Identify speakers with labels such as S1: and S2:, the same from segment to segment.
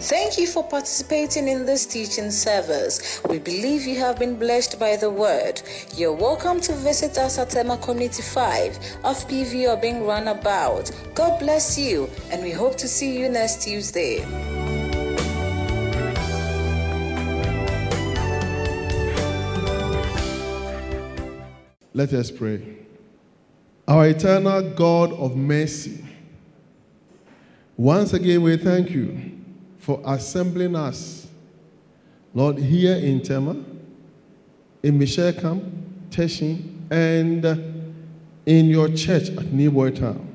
S1: Thank you for participating in this teaching service. We believe you have been blessed by the word. You're welcome to visit us at Emma Community 5 of PV or being run about. God bless you, and we hope to see you next Tuesday.
S2: Let us pray. Our eternal God of mercy, once again we thank you for assembling us, Lord, here in Tema, in Mishekam, Teshin, and in your church at Newboy Town.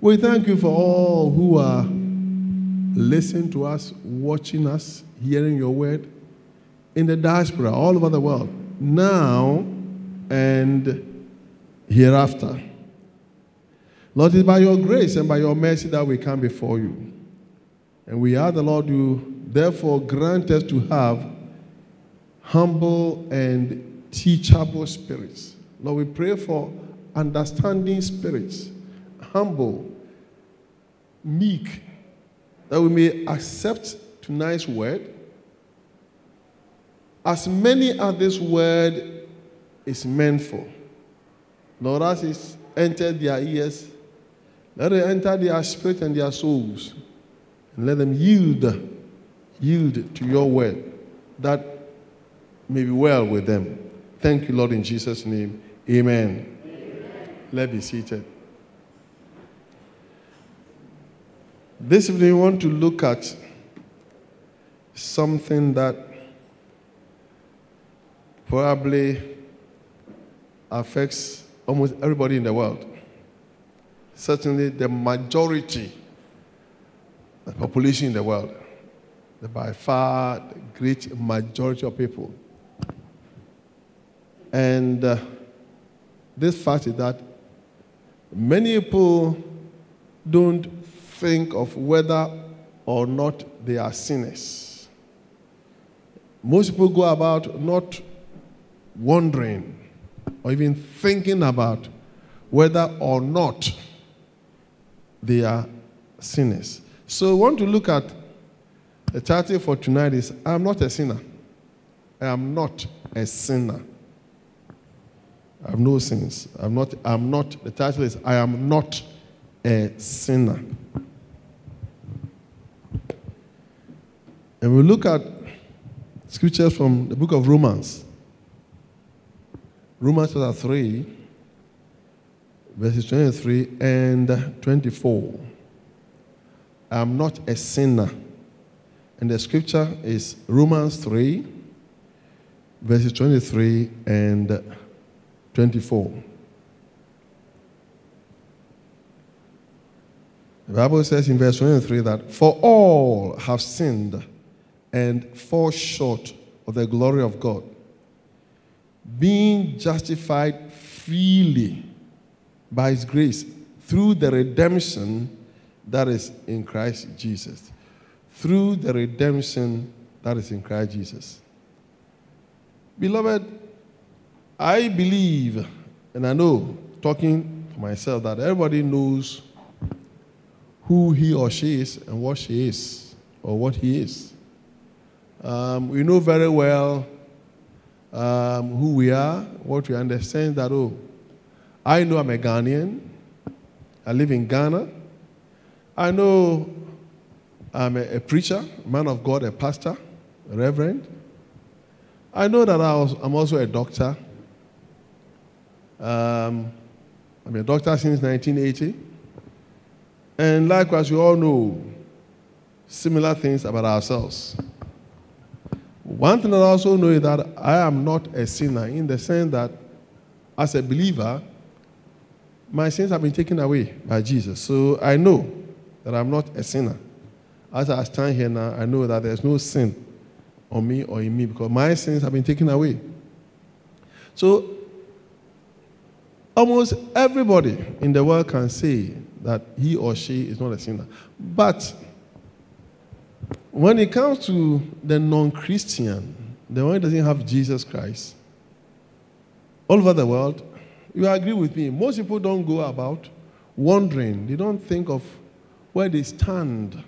S2: We thank you for all who are listening to us, watching us, hearing your word in the diaspora all over the world, now and hereafter. Lord, it's by your grace and by your mercy that we come before you. And we are the Lord, you therefore grant us to have humble and teachable spirits. Lord, we pray for understanding spirits, humble, meek, that we may accept tonight's word as many as this word is meant for. Lord, as it's entered their ears, let it enter their spirit and their souls and let them yield, yield to your word that may be well with them. Thank you, Lord, in Jesus' name. Amen. Amen. Let be seated. This evening, we want to look at something that probably affects almost everybody in the world. Certainly, the majority the population in the world, the by far the great majority of people. And uh, this fact is that many people don't think of whether or not they are sinners. Most people go about not wondering or even thinking about whether or not they are sinners. So I want to look at the title for tonight is I am not a sinner. I am not a sinner. I have no sins. I'm not, I'm not, the title is I am not a sinner. And we look at scriptures from the book of Romans. Romans chapter 3, verses 23 and 24. I'm not a sinner. And the scripture is Romans 3, verses 23 and 24. The Bible says in verse 23 that, For all have sinned and fall short of the glory of God, being justified freely by His grace through the redemption that is in Christ Jesus. Through the redemption that is in Christ Jesus. Beloved, I believe and I know, talking to myself, that everybody knows who he or she is and what she is or what he is. Um, we know very well um, who we are, what we understand that, oh, I know I'm a Ghanaian. I live in Ghana. I know I'm a, a preacher, man of God, a pastor, a reverend. I know that I I'm also a doctor. Um, I'm a doctor since 1980. And likewise, we all know similar things about ourselves. One thing that I also know is that I am not a sinner in the sense that, as a believer, my sins have been taken away by Jesus. So I know that I'm not a sinner. As I stand here now, I know that there's no sin on me or in me because my sins have been taken away. So, almost everybody in the world can say that he or she is not a sinner. But when it comes to the non Christian, the one who doesn't have Jesus Christ, all over the world, you agree with me, most people don't go about wondering, they don't think of where they stand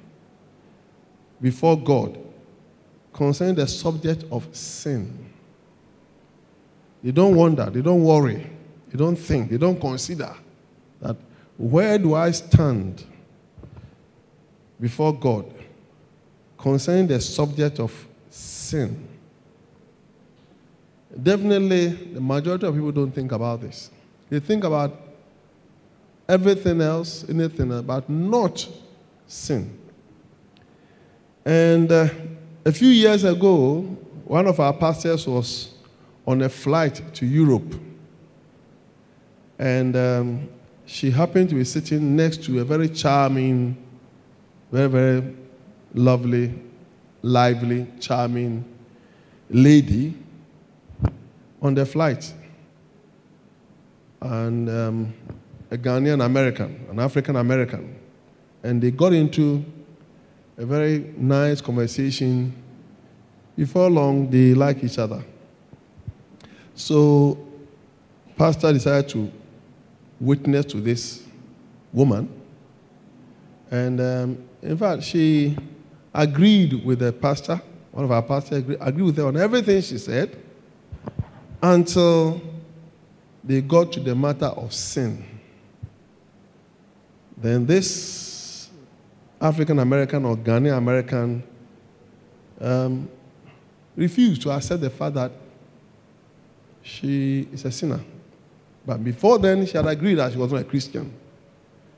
S2: before God concerning the subject of sin. They don't wonder, they don't worry, they don't think, they don't consider that where do I stand before God concerning the subject of sin? Definitely, the majority of people don't think about this. They think about everything else, anything else, but not sin. And uh, a few years ago, one of our pastors was on a flight to Europe. And um, she happened to be sitting next to a very charming, very, very lovely, lively, charming lady on the flight. And um, a Ghanaian American, an African American. And they got into a very nice conversation. Before long, they like each other. So, pastor decided to witness to this woman. And um, in fact, she agreed with the pastor, one of our pastors agreed, agreed with her on everything she said until they got to the matter of sin. Then this African American or Ghanaian American um, refused to accept the fact that she is a sinner. But before then, she had agreed that she was not a Christian.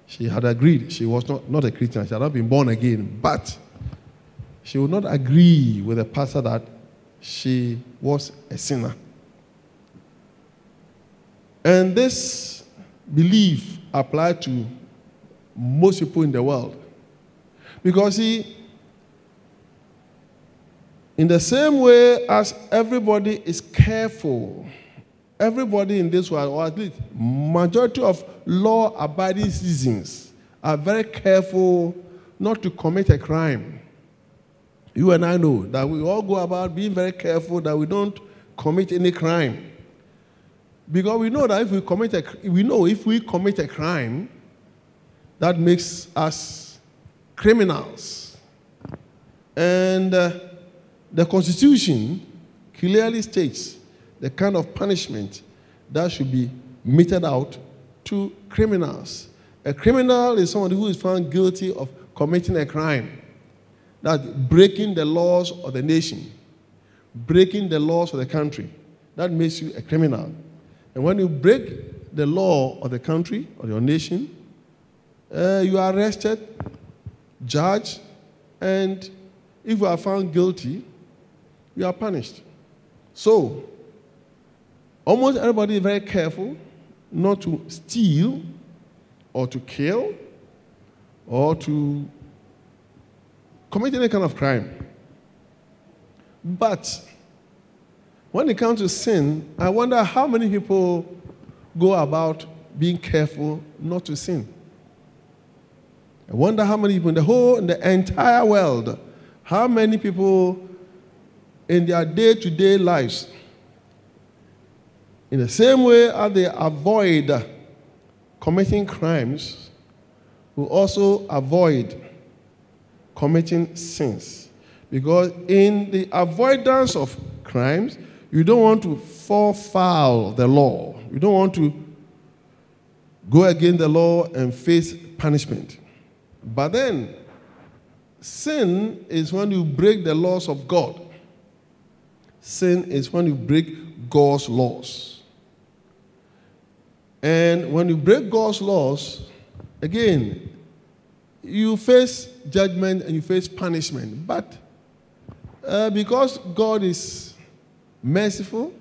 S2: She had agreed she was not, not a Christian. She had not been born again. But she would not agree with the pastor that she was a sinner. And this belief applied to most people in the world. Because, see, in the same way as everybody is careful, everybody in this world, or at least majority of law-abiding citizens, are very careful not to commit a crime. You and I know that we all go about being very careful that we don't commit any crime. Because we know that if we commit a, we know if we commit a crime, that makes us criminals. And uh, the Constitution clearly states the kind of punishment that should be meted out to criminals. A criminal is someone who is found guilty of committing a crime, that's breaking the laws of the nation, breaking the laws of the country. That makes you a criminal. And when you break the law of the country or your nation, uh, you are arrested, judged, and if you are found guilty, you are punished. So, almost everybody is very careful not to steal or to kill or to commit any kind of crime. But when it comes to sin, I wonder how many people go about being careful not to sin. I wonder how many people in the whole, in the entire world, how many people in their day to day lives, in the same way as they avoid committing crimes, will also avoid committing sins. Because in the avoidance of crimes, you don't want to fall foul of the law. You don't want to go against the law and face punishment. But then, sin is when you break the laws of God. Sin is when you break God's laws. And when you break God's laws, again, you face judgment and you face punishment. But uh, because God is merciful,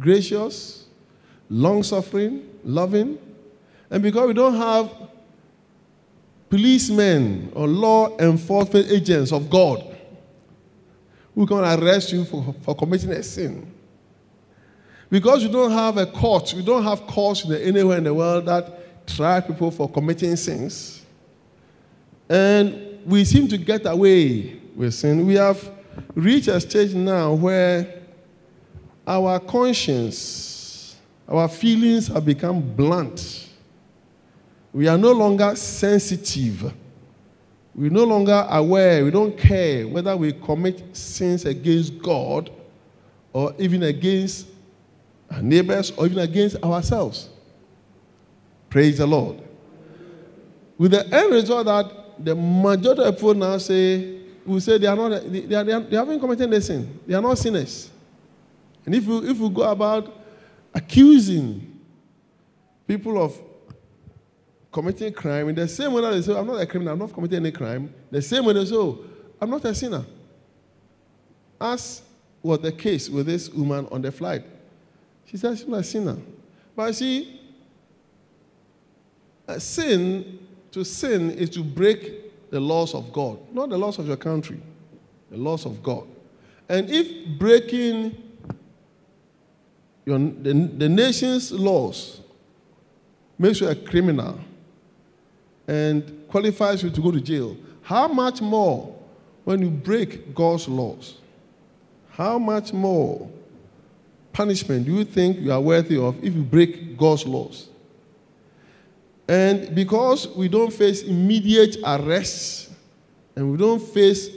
S2: gracious, long suffering, loving. And because we don't have policemen or law enforcement agents of God who can arrest you for, for committing a sin. Because you don't have a court, we don't have courts anywhere in the world that try people for committing sins. And we seem to get away with sin. We have reached a stage now where our conscience, our feelings have become blunt. We are no longer sensitive We're no longer aware, we don't care whether we commit sins against God or even against our neighbors or even against ourselves. Praise the Lord. With the end result that the majority of people now say, we say they are not, they, they, are, they haven't committed any sin. They are not sinners. And if you, if you go about accusing people of committing crime in the same way that they say, I'm not a criminal, I'm not committing any crime, the same way they say, oh, I'm not a sinner. As was the case with this woman on the flight. She said she's not a sinner. But see, a sin, to sin is to break the laws of God, not the laws of your country, the laws of God. And if breaking your, the, the nation's laws makes you a criminal and qualifies you to go to jail, how much more when you break God's laws? How much more punishment do you think you are worthy of if you break God's laws? And because we don't face immediate arrests and we don't face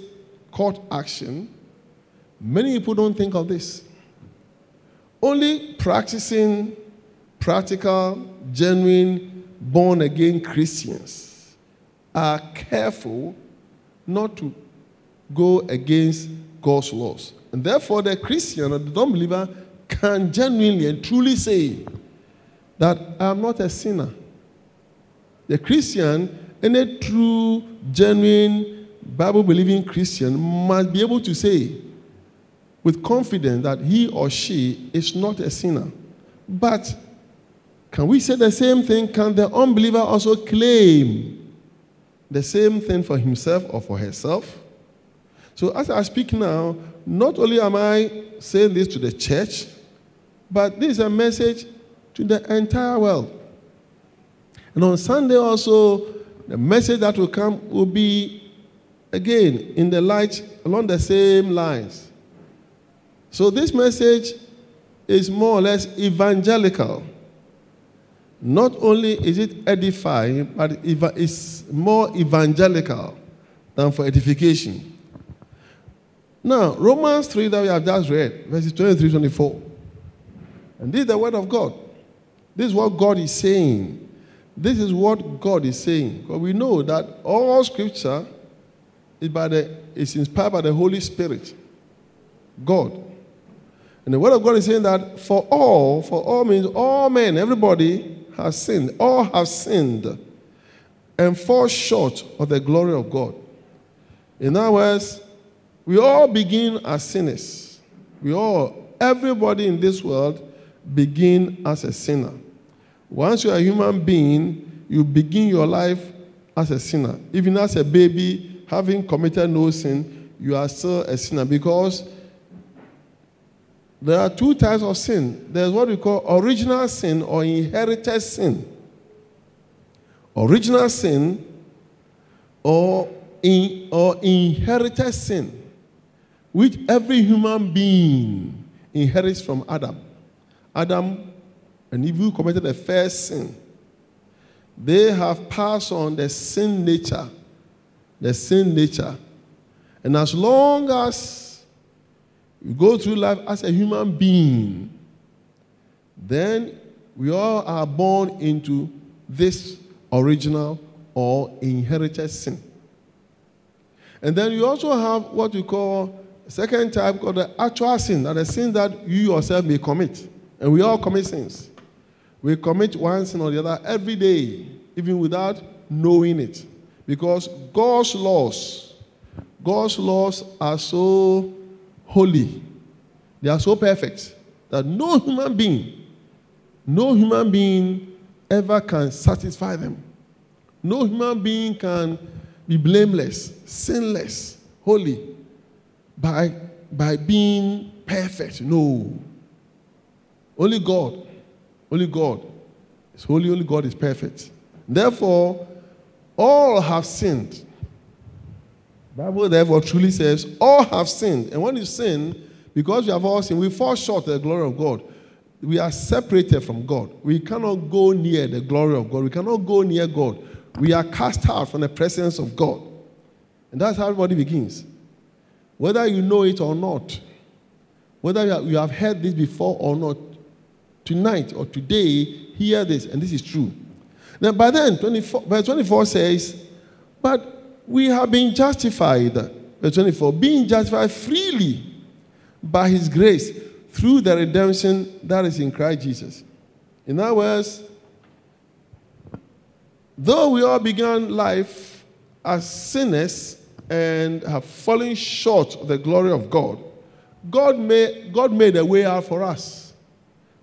S2: court action, many people don't think of this. Only practicing practical, genuine, born again Christians are careful not to go against God's laws. And therefore, the Christian or the non believer can genuinely and truly say that I'm not a sinner. The Christian, any true, genuine, Bible believing Christian, must be able to say with confidence that he or she is not a sinner. But can we say the same thing? Can the unbeliever also claim the same thing for himself or for herself? So, as I speak now, not only am I saying this to the church, but this is a message to the entire world. And on Sunday also, the message that will come will be again in the light along the same lines. So this message is more or less evangelical. Not only is it edifying, but it's more evangelical than for edification. Now, Romans 3 that we have just read, verses 23 24. And this is the word of God. This is what God is saying. This is what God is saying. Because we know that all scripture is, by the, is inspired by the Holy Spirit. God. And the word of God is saying that for all, for all means all men, everybody has sinned. All have sinned and fall short of the glory of God. In other words, we all begin as sinners. We all, everybody in this world, begin as a sinner. Once you're a human being, you begin your life as a sinner. Even as a baby, having committed no sin, you are still a sinner because there are two types of sin. There's what we call original sin or inherited sin. Original sin or, in, or inherited sin which every human being inherits from Adam. Adam and Eve committed the first sin. They have passed on the sin nature. The sin nature. And as long as you go through life as a human being, then we all are born into this original or inherited sin. And then you also have what we call Second type called the actual sin, that the sin that you yourself may commit. And we all commit sins. We commit one sin or the other every day, even without knowing it. Because God's laws, God's laws are so holy, they are so perfect that no human being, no human being ever can satisfy them. No human being can be blameless, sinless, holy by, by being perfect. No. Only God. Only God is holy, only God is perfect. Therefore, all have sinned. Bible therefore truly says, all have sinned. And when you sin, because we have all sinned, we fall short of the glory of God. We are separated from God. We cannot go near the glory of God. We cannot go near God. We are cast out from the presence of God. And that's how everybody begins. Whether you know it or not, whether you have heard this before or not, tonight or today, hear this, and this is true. Now, by then, 24, verse 24 says, But we have been justified, verse 24, being justified freely by his grace through the redemption that is in Christ Jesus. In other words, though we all began life as sinners and have fallen short of the glory of God, God made, God made a way out for us.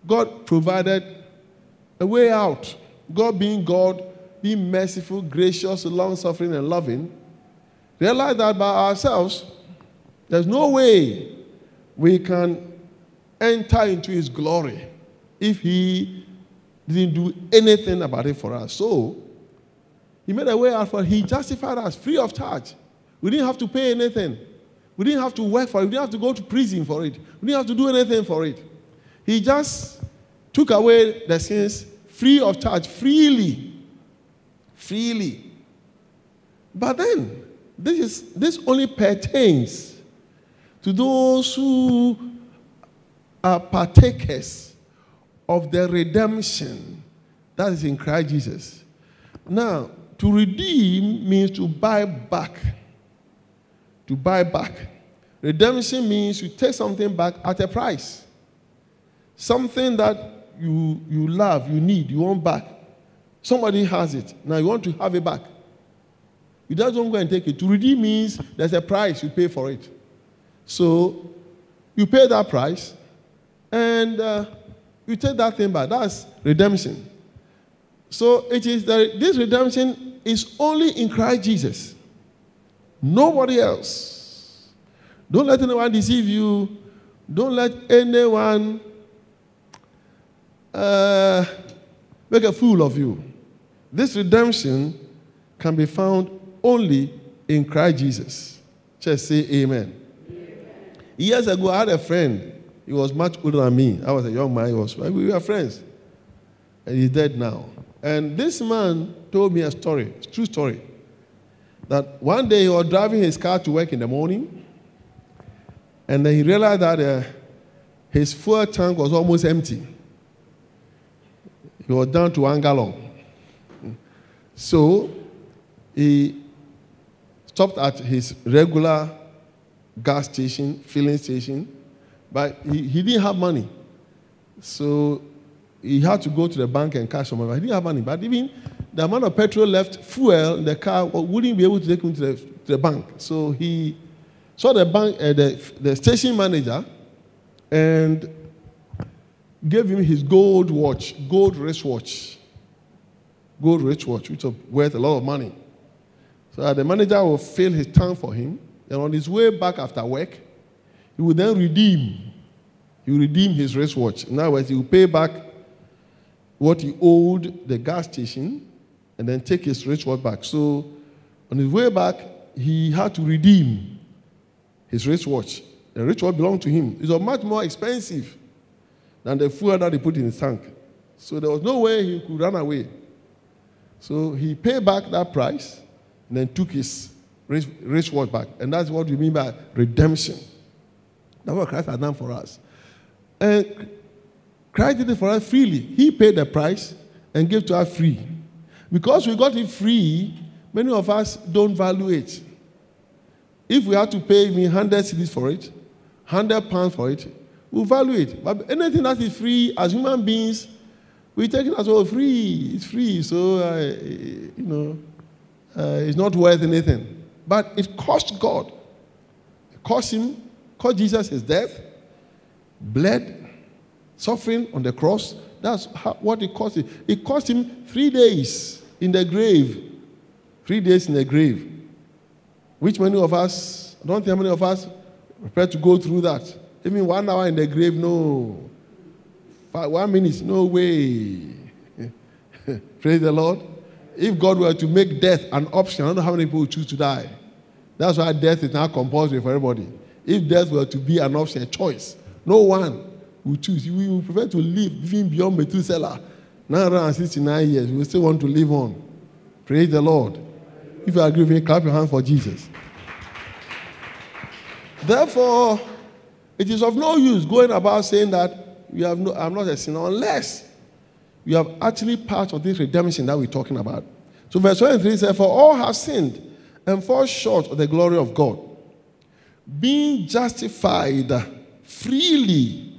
S2: God provided a way out. God being God, being merciful, gracious, long suffering, and loving, realize that by ourselves, there's no way we can enter into his glory if he didn't do anything about it for us. So, he made a way out for He justified us free of charge. We didn't have to pay anything. We didn't have to work for it. We didn't have to go to prison for it. We didn't have to do anything for it. He just took away the sins free of charge, freely. Freely. But then, this, is, this only pertains to those who are partakers of the redemption that is in Christ Jesus. Now, to redeem means to buy back. To buy back. Redemption means you take something back at a price. Something that you, you love, you need, you want back. Somebody has it. Now you want to have it back. You just don't go and take it. To redeem means there's a price you pay for it. So you pay that price and uh, you take that thing back. That's redemption. So it is that this redemption is only in Christ Jesus. Nobody else. Don't let anyone deceive you. Don't let anyone uh, make a fool of you. This redemption can be found only in Christ Jesus. Just say amen. amen. Years ago, I had a friend. He was much older than me. I was a young man. He was, we were friends. And he's dead now. And this man told me a story, a true story, that one day he was driving his car to work in the morning, and then he realized that uh, his fuel tank was almost empty. He was down to one gallon. So he stopped at his regular gas station, filling station, but he, he didn't have money. So he had to go to the bank and cash some money. He didn't have money. But even the amount of petrol left, fuel in the car wouldn't be able to take him to the, to the bank. So he saw the bank, uh, the, the station manager, and gave him his gold watch, gold wristwatch, gold watch, which was worth a lot of money. So the manager will fill his tank for him, and on his way back after work, he will then redeem. He will redeem his wristwatch. In other words, he will pay back what he owed the gas station and then take his wristwatch back. So on his way back, he had to redeem his wristwatch. The wristwatch belonged to him. It was much more expensive than the fuel that he put in his tank. So there was no way he could run away. So he paid back that price and then took his wristwatch back. And that's what we mean by redemption. That's what Christ has done for us. And Christ did it for us freely. He paid the price and gave to us free. Because we got it free, many of us don't value it. If we had to pay me 100 cedis for it, 100 pounds for it, we value it. But anything that is free, as human beings, we take it as well free. It's free, so uh, you know, uh, it's not worth anything. But it cost God. It cost Him, cost Jesus His death, bled, suffering on the cross. That's how, what it cost him. It cost him three days in the grave. Three days in the grave. Which many of us, I don't think many of us prepared to go through that. Even one hour in the grave, no. Five, one minute, no way. Praise the Lord. If God were to make death an option, I don't know how many people would choose to die. That's why death is now compulsory for everybody. If death were to be an option, a choice, no one would choose. We would prefer to live even beyond Methuselah. 969 years, we still want to live on. Praise the Lord. If you agree with me, clap your hands for Jesus. Therefore, it is of no use going about saying that you have no, I'm not a sinner unless you have actually part of this redemption that we're talking about. So, verse 23 says, For all have sinned and fall short of the glory of God, being justified freely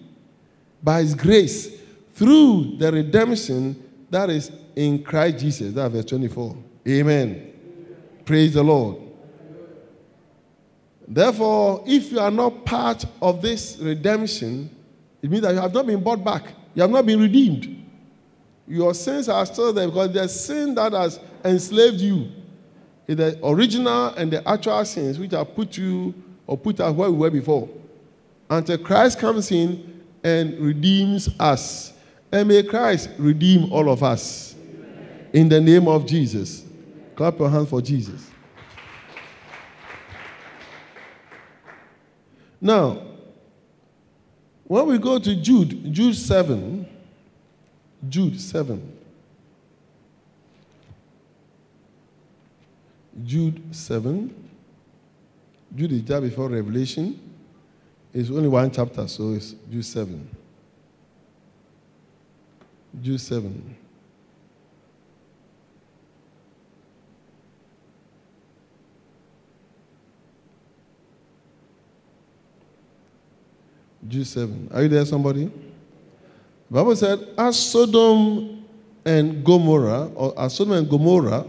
S2: by His grace through the redemption that is in Christ Jesus. That's verse 24. Amen. Praise the Lord. Therefore, if you are not part of this redemption, it means that you have not been bought back. You have not been redeemed. Your sins are still there because the sin that has enslaved you is the original and the actual sins which have put you or put us where we were before. Until Christ comes in and redeems us. And may Christ redeem all of us. In the name of Jesus. Clap your hands for Jesus. Now, when we go to Jude, Jude 7, Jude 7. Jude 7. Jude is just before Revelation. It's only one chapter, so it's Jude 7. Jude 7. Jude 7. Are you there, somebody? The Bible said, as Sodom and Gomorrah, or as Sodom and Gomorrah,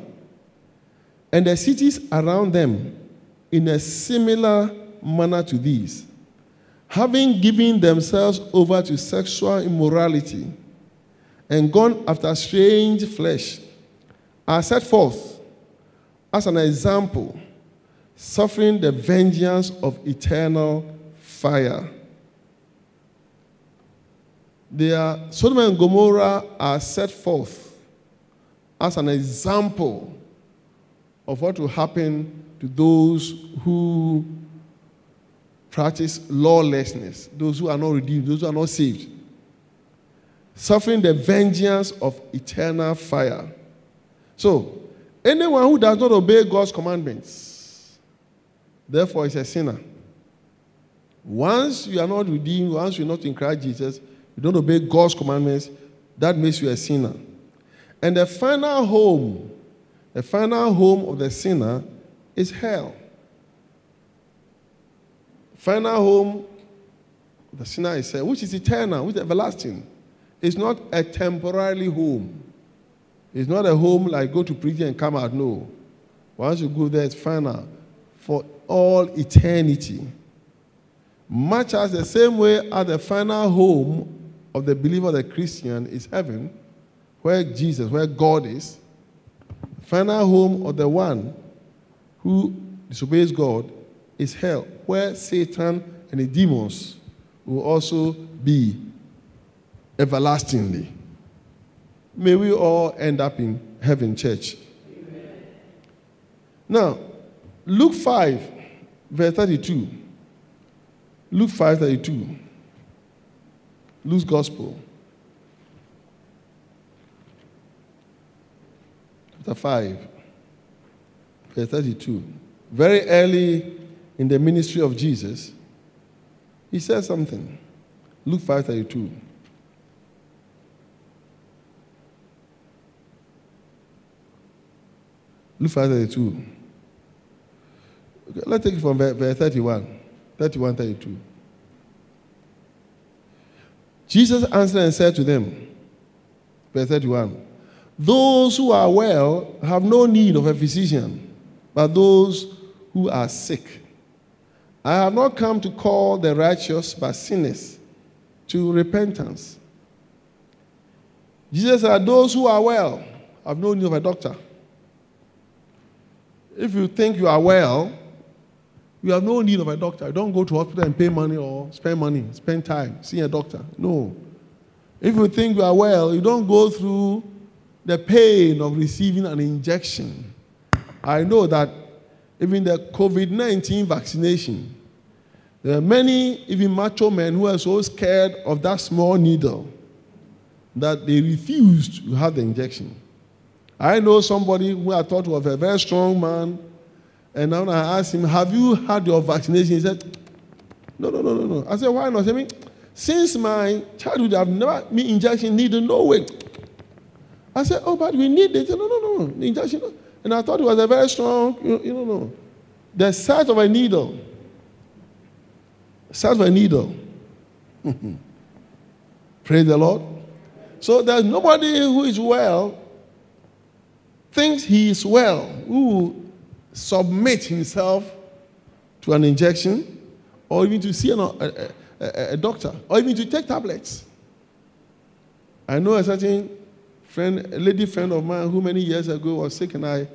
S2: and the cities around them, in a similar manner to these, having given themselves over to sexual immorality and gone after strange flesh, are set forth as an example, suffering the vengeance of eternal fire they are, Sodom and Gomorrah are set forth as an example of what will happen to those who practice lawlessness, those who are not redeemed, those who are not saved, suffering the vengeance of eternal fire. So, anyone who does not obey God's commandments, therefore is a sinner. Once you are not redeemed, once you're not in Christ Jesus, you don't obey God's commandments, that makes you a sinner. And the final home, the final home of the sinner is hell. Final home, the sinner is hell, which is eternal, which is everlasting. It's not a temporary home. It's not a home like go to prison and come out. No. Once you go there, it's final for all eternity. Much as the same way as the final home of the believer, the Christian, is heaven, where Jesus, where God is. Final home of the one who disobeys God is hell, where Satan and the demons will also be everlastingly. May we all end up in heaven, church. Amen. Now, Luke 5, verse 32. Luke 5, 32. Luke's Gospel, chapter 5, verse 32. Very early in the ministry of Jesus, he said something. Luke 5 32. Luke 5 32. Okay, let's take it from verse 31. 31 32. Jesus answered and said to them, verse 31, Those who are well have no need of a physician, but those who are sick. I have not come to call the righteous, but sinners to repentance. Jesus said, Those who are well have no need of a doctor. If you think you are well, you have no need of a doctor. You don't go to hospital and pay money or spend money, spend time, see a doctor. No. If you think you are well, you don't go through the pain of receiving an injection. I know that even the COVID 19 vaccination, there are many, even macho men, who are so scared of that small needle that they refused to have the injection. I know somebody who I thought was a very strong man and now I asked him, Have you had your vaccination? He said, No, no, no, no, no. I said, why not? I mean, since my childhood, I've never me injection needed no way. I said, oh, but we need it. Said, no, no, no, injection. And I thought it was a very strong, you know, you know, the size of a needle. Size of a needle. Praise the Lord. So there's nobody who is well, thinks he is well, who submit himself to an injection or even to see an, a, a, a, doctor or even to take tablets. I know a certain friend, a lady friend of mine who many years ago was sick and I,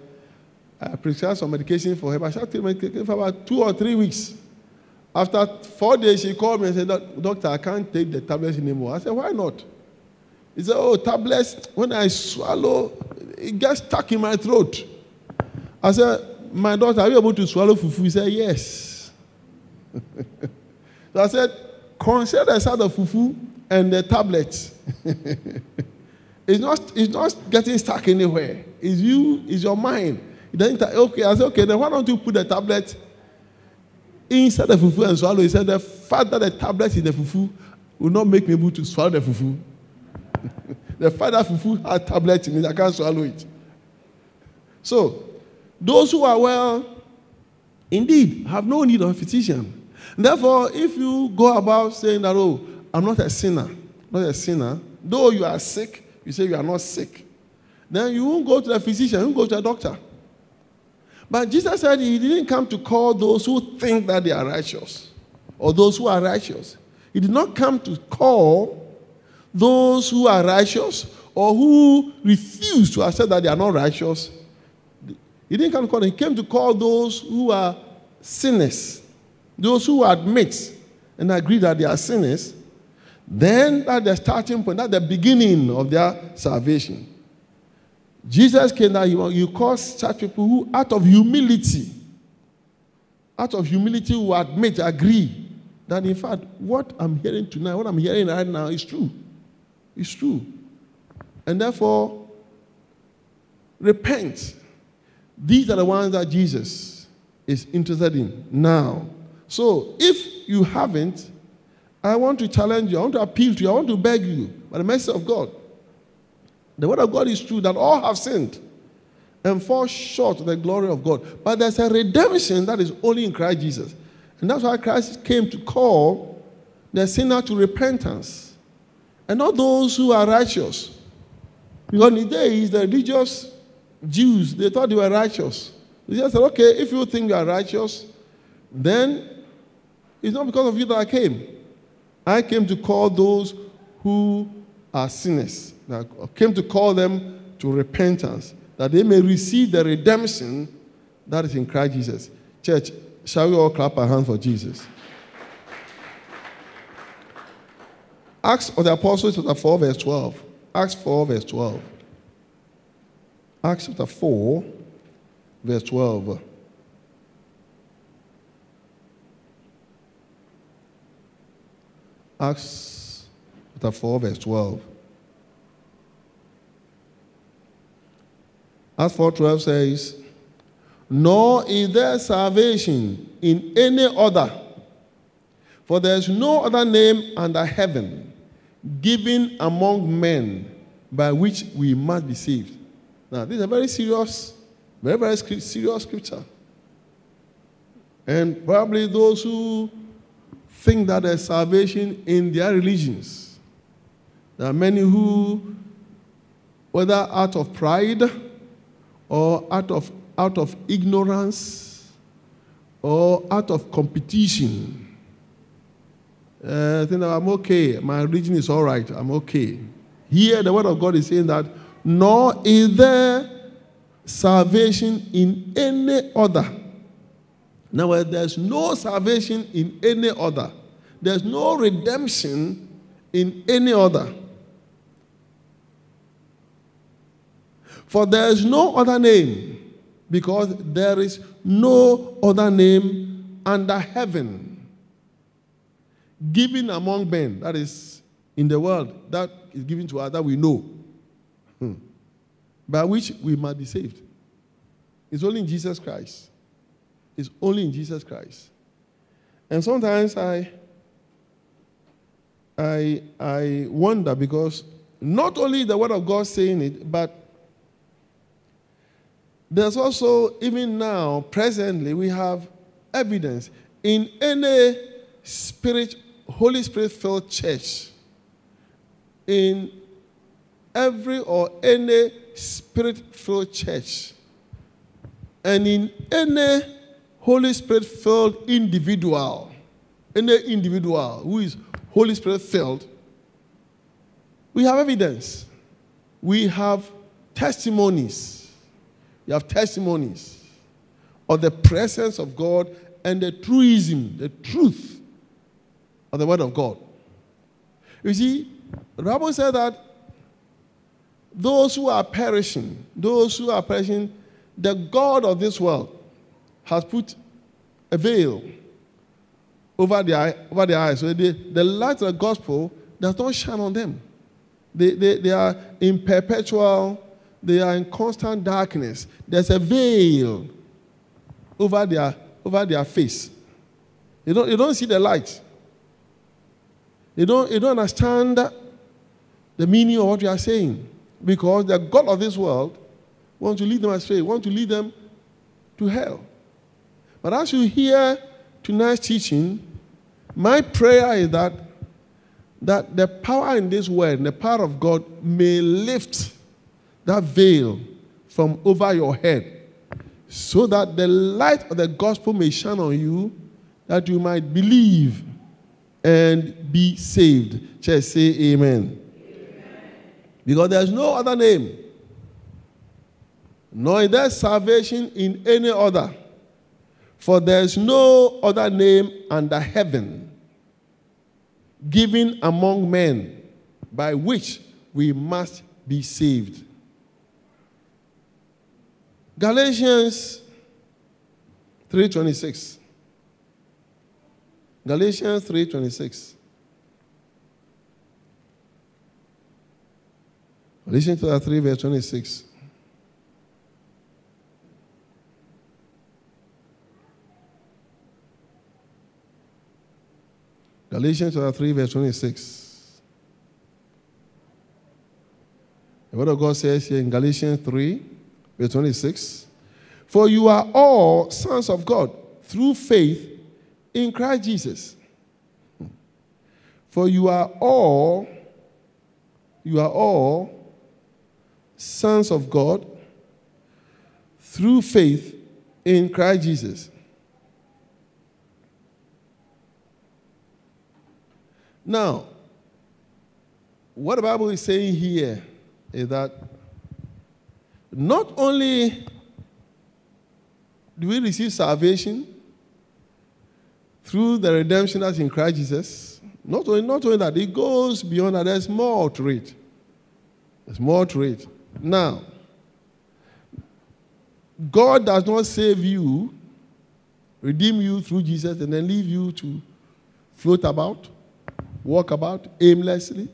S2: I prescribed some medication for her. But she had medication for about two or three weeks. After four days, she called me and said, Doctor, I can't take the tablets anymore. I said, Why not? He said, Oh, tablets, when I swallow, it gets stuck in my throat. I said, My daughter, are you able to swallow fufu? He said, Yes. so I said, Consider the size of fufu and the tablets. it's, not, it's not getting stuck anywhere. It's you, it's your mind. It doesn't, okay, I said, Okay, then why don't you put the tablet inside the fufu and swallow? He said, The fact that the tablet in the fufu will not make me able to swallow the fufu. the fact that fufu has tablet in it, I can't swallow it. So, those who are well, indeed, have no need of a physician. Therefore, if you go about saying that, oh, I'm not a sinner, not a sinner, though you are sick, you say you are not sick, then you won't go to the physician, you won't go to a doctor. But Jesus said he didn't come to call those who think that they are righteous or those who are righteous. He did not come to call those who are righteous or who refuse to accept that they are not righteous he didn't come to call, he came to call those who are sinners, those who admit and agree that they are sinners. Then that's the starting point, that's the beginning of their salvation. Jesus came that you, you call such people who, out of humility, out of humility, will admit, agree that in fact, what I'm hearing tonight, what I'm hearing right now is true. It's true. And therefore, repent these are the ones that Jesus is interested in now. So if you haven't, I want to challenge you, I want to appeal to you, I want to beg you by the mercy of God. The word of God is true that all have sinned and fall short of the glory of God. But there's a redemption that is only in Christ Jesus. And that's why Christ came to call the sinner to repentance. And not those who are righteous. Because in the days, the religious Jews, they thought they were righteous. They just said, okay, if you think you are righteous, then it's not because of you that I came. I came to call those who are sinners. I uh, came to call them to repentance, that they may receive the redemption that is in Christ Jesus. Church, shall we all clap our hands for Jesus? Acts of the Apostles, chapter 4, verse 12. Acts 4, verse 12. Acts chapter 4, verse 12. Acts chapter 4, verse 12. Acts 4 12 says, Nor is there salvation in any other, for there is no other name under heaven given among men by which we must be saved. Now, this is a very serious, very, very serious scripture. And probably those who think that there's salvation in their religions. There are many who, whether out of pride or out of, out of ignorance or out of competition, uh, think that I'm okay, my religion is all right, I'm okay. Here, the word of God is saying that nor is there salvation in any other. Now, there's no salvation in any other, there's no redemption in any other. For there is no other name, because there is no other name under heaven given among men, that is in the world, that is given to us that we know Hmm. By which we might be saved. It's only in Jesus Christ. It's only in Jesus Christ. And sometimes I, I, I wonder because not only the word of God saying it, but there's also, even now, presently, we have evidence in any spirit, Holy Spirit filled church, in every or any spirit filled church, and in any Holy Spirit filled individual, any individual who is Holy Spirit filled, we have evidence. We have testimonies. We have testimonies of the presence of God and the truism, the truth of the Word of God. You see, the Bible said that those who are perishing, those who are perishing, the God of this world has put a veil over their, over their eyes. So the, the light of the gospel does not shine on them. They, they, they are in perpetual, they are in constant darkness. There's a veil over their, over their face. You don't, you don't see the light. You don't, you don't understand the meaning of what you are saying. Because the God of this world wants to lead them astray, wants to lead them to hell. But as you hear tonight's teaching, my prayer is that, that the power in this word, the power of God, may lift that veil from over your head so that the light of the gospel may shine on you, that you might believe and be saved. Just say amen. amen. Because there's no other name, nor is there salvation in any other for there is no other name under heaven given among men by which we must be saved. Galatians 3:26. Galatians 3:26. Galatians 3 verse 26. Galatians chapter 3, verse 26. The word of God says here in Galatians 3, verse 26 For you are all sons of God through faith in Christ Jesus. For you are all, you are all sons of God through faith in Christ Jesus. Now, what the Bible is saying here is that not only do we receive salvation through the redemption that's in Christ Jesus, not only, not only that, it goes beyond that. There's more to it. There's more to it. Now, God does not save you, redeem you through Jesus, and then leave you to float about walk about aimlessly?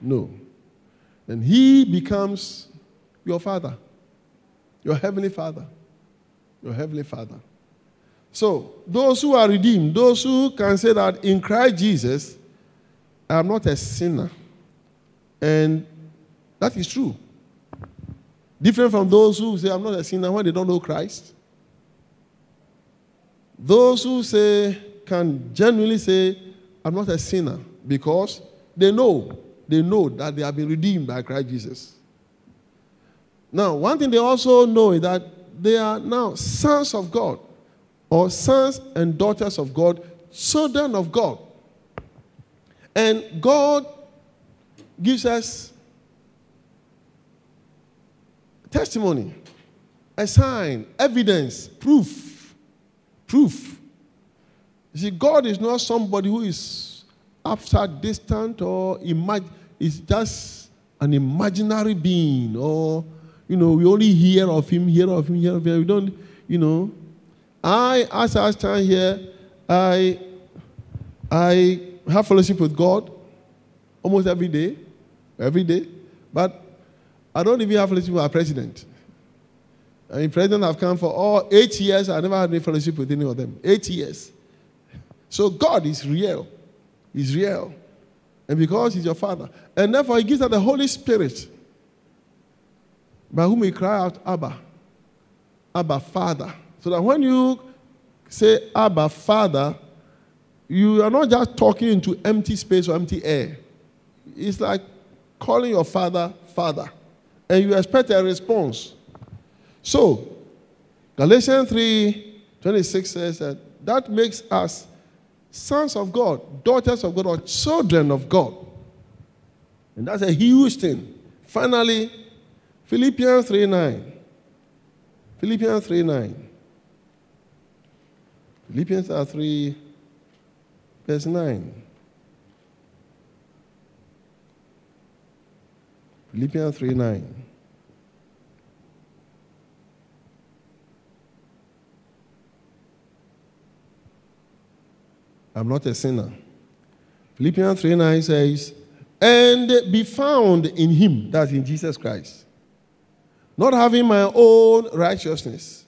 S2: No. And he becomes your father, your heavenly father, your heavenly father. So, those who are redeemed, those who can say that in Christ Jesus, I am not a sinner. And that is true. Different from those who say, I'm not a sinner when they don't know Christ. Those who say, can genuinely say, I'm not a sinner because they know, they know that they have been redeemed by Christ Jesus. Now, one thing they also know is that they are now sons of God or sons and daughters of God, children of God. And God gives us testimony, a sign, evidence, proof. Proof you see, God is not somebody who is abstract, distant, or imag- is just an imaginary being, or you know, we only hear of him, hear of him, hear of him. We don't, you know. I, as I stand here, I, I have fellowship with God almost every day, every day. But I don't even have fellowship with our president. I mean, president have come for all eight years. I never had any fellowship with any of them. Eight years. So God is real. He's real. And because He's your Father. And therefore, He gives us the Holy Spirit by whom we cry out, Abba. Abba, Father. So that when you say Abba, Father, you are not just talking into empty space or empty air. It's like calling your father, Father. And you expect a response. So, Galatians 3 26 says that that makes us sons of God, daughters of God, or children of God. And that's a huge thing. Finally, Philippians 3 9. Philippians 3 9. Philippians 3 verse 9. Philippians 3 9. I'm not a sinner. Philippians 3 9 says, And be found in him, that's in Jesus Christ, not having my own righteousness,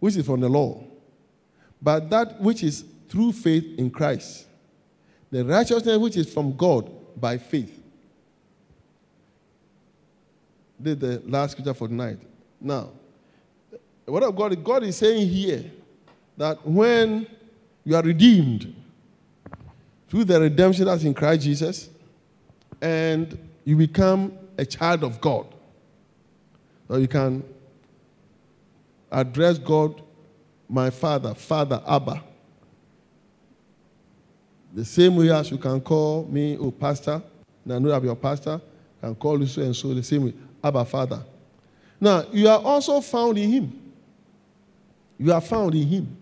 S2: which is from the law, but that which is through faith in Christ, the righteousness which is from God by faith. Is the last scripture for tonight. Now, what of God? God is saying here that when you are redeemed through the redemption that's in Christ Jesus, and you become a child of God, so you can address God, my Father, Father, Abba. The same way as you can call me, oh, Pastor, and I know I'm your pastor, can call you so and so, the same way. Abba Father. Now, you are also found in Him. You are found in Him.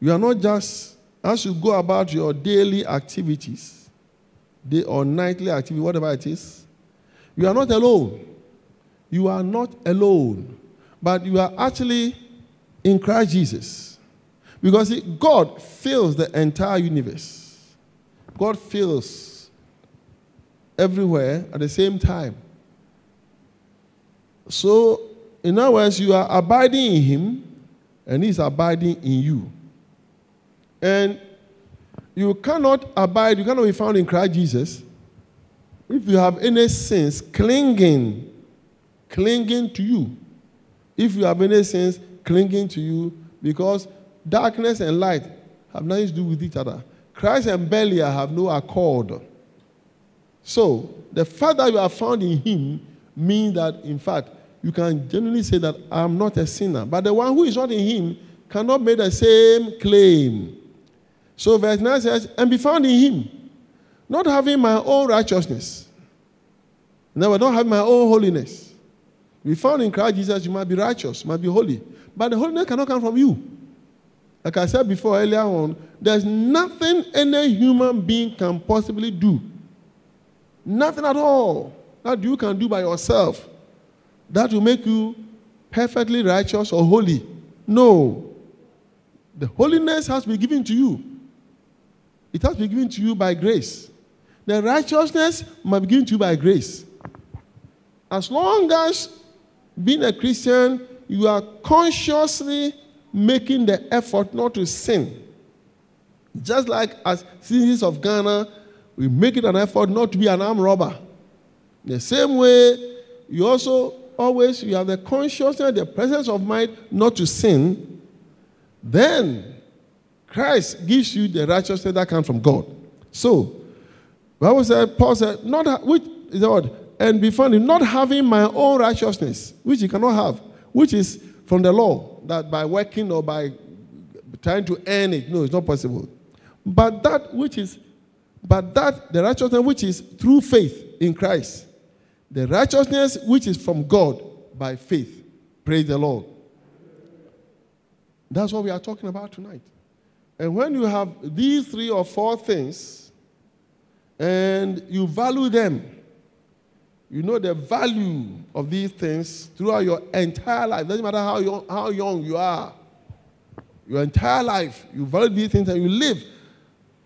S2: You are not just, as you go about your daily activities, day or nightly activity, whatever it is, you are not alone. You are not alone, but you are actually in Christ Jesus. Because God fills the entire universe, God fills everywhere at the same time. So, in other words, you are abiding in Him, and He's abiding in you. And you cannot abide, you cannot be found in Christ Jesus if you have any sins clinging, clinging to you. If you have any sins clinging to you, because darkness and light have nothing to do with each other. Christ and Belial have no accord. So, the fact that you are found in Him means that, in fact, you can genuinely say that I'm not a sinner. But the one who is not in him cannot make the same claim. So verse 9 says, and be found in him, not having my own righteousness. Never, not have my own holiness. Be found in Christ Jesus, you might be righteous, might be holy. But the holiness cannot come from you. Like I said before earlier on, there's nothing any human being can possibly do. Nothing at all that you can do by yourself that will make you perfectly righteous or holy. No. The holiness has been given to you. It has been given to you by grace. The righteousness must be given to you by grace. As long as being a Christian, you are consciously making the effort not to sin. Just like as citizens of Ghana, we make it an effort not to be an armed robber. The same way, you also always you have the consciousness, the presence of mind not to sin, then Christ gives you the righteousness that comes from God. So, Bible said, Paul said, not which is word, and be found not having my own righteousness, which you cannot have, which is from the law, that by working or by trying to earn it, no, it's not possible. But that which is, but that the righteousness which is through faith in Christ, the righteousness which is from God by faith. Praise the Lord. That's what we are talking about tonight. And when you have these three or four things and you value them, you know the value of these things throughout your entire life. Doesn't matter how young, how young you are, your entire life, you value these things and you live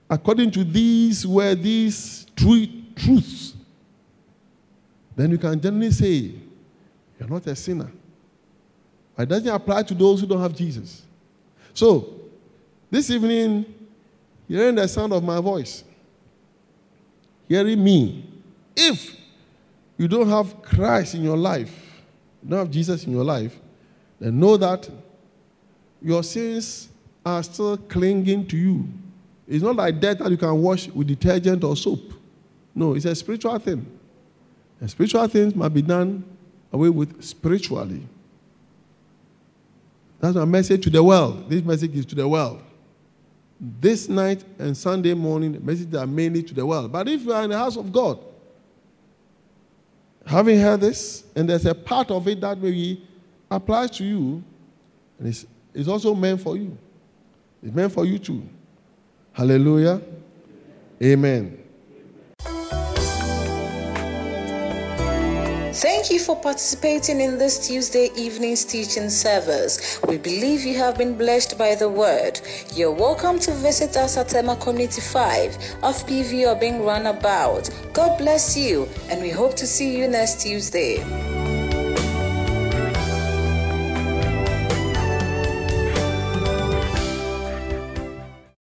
S2: according to these were these true truths then you can generally say, You're not a sinner. But it doesn't apply to those who don't have Jesus. So, this evening, hearing the sound of my voice, hearing me, if you don't have Christ in your life, you don't have Jesus in your life, then know that your sins are still clinging to you. It's not like that that you can wash with detergent or soap. No, it's a spiritual thing. And spiritual things must be done away with spiritually. That's my message to the world. This message is to the world. This night and Sunday morning, messages are mainly to the world. But if you are in the house of God, having heard this, and there's a part of it that maybe applies to you, and it's, it's also meant for you. It's meant for you too. Hallelujah. Amen.
S1: Thank you for participating in this Tuesday evening's teaching service. We believe you have been blessed by the word. You're welcome to visit us at Emma Community 5 of PV or being run about. God bless you, and we hope to see you next Tuesday.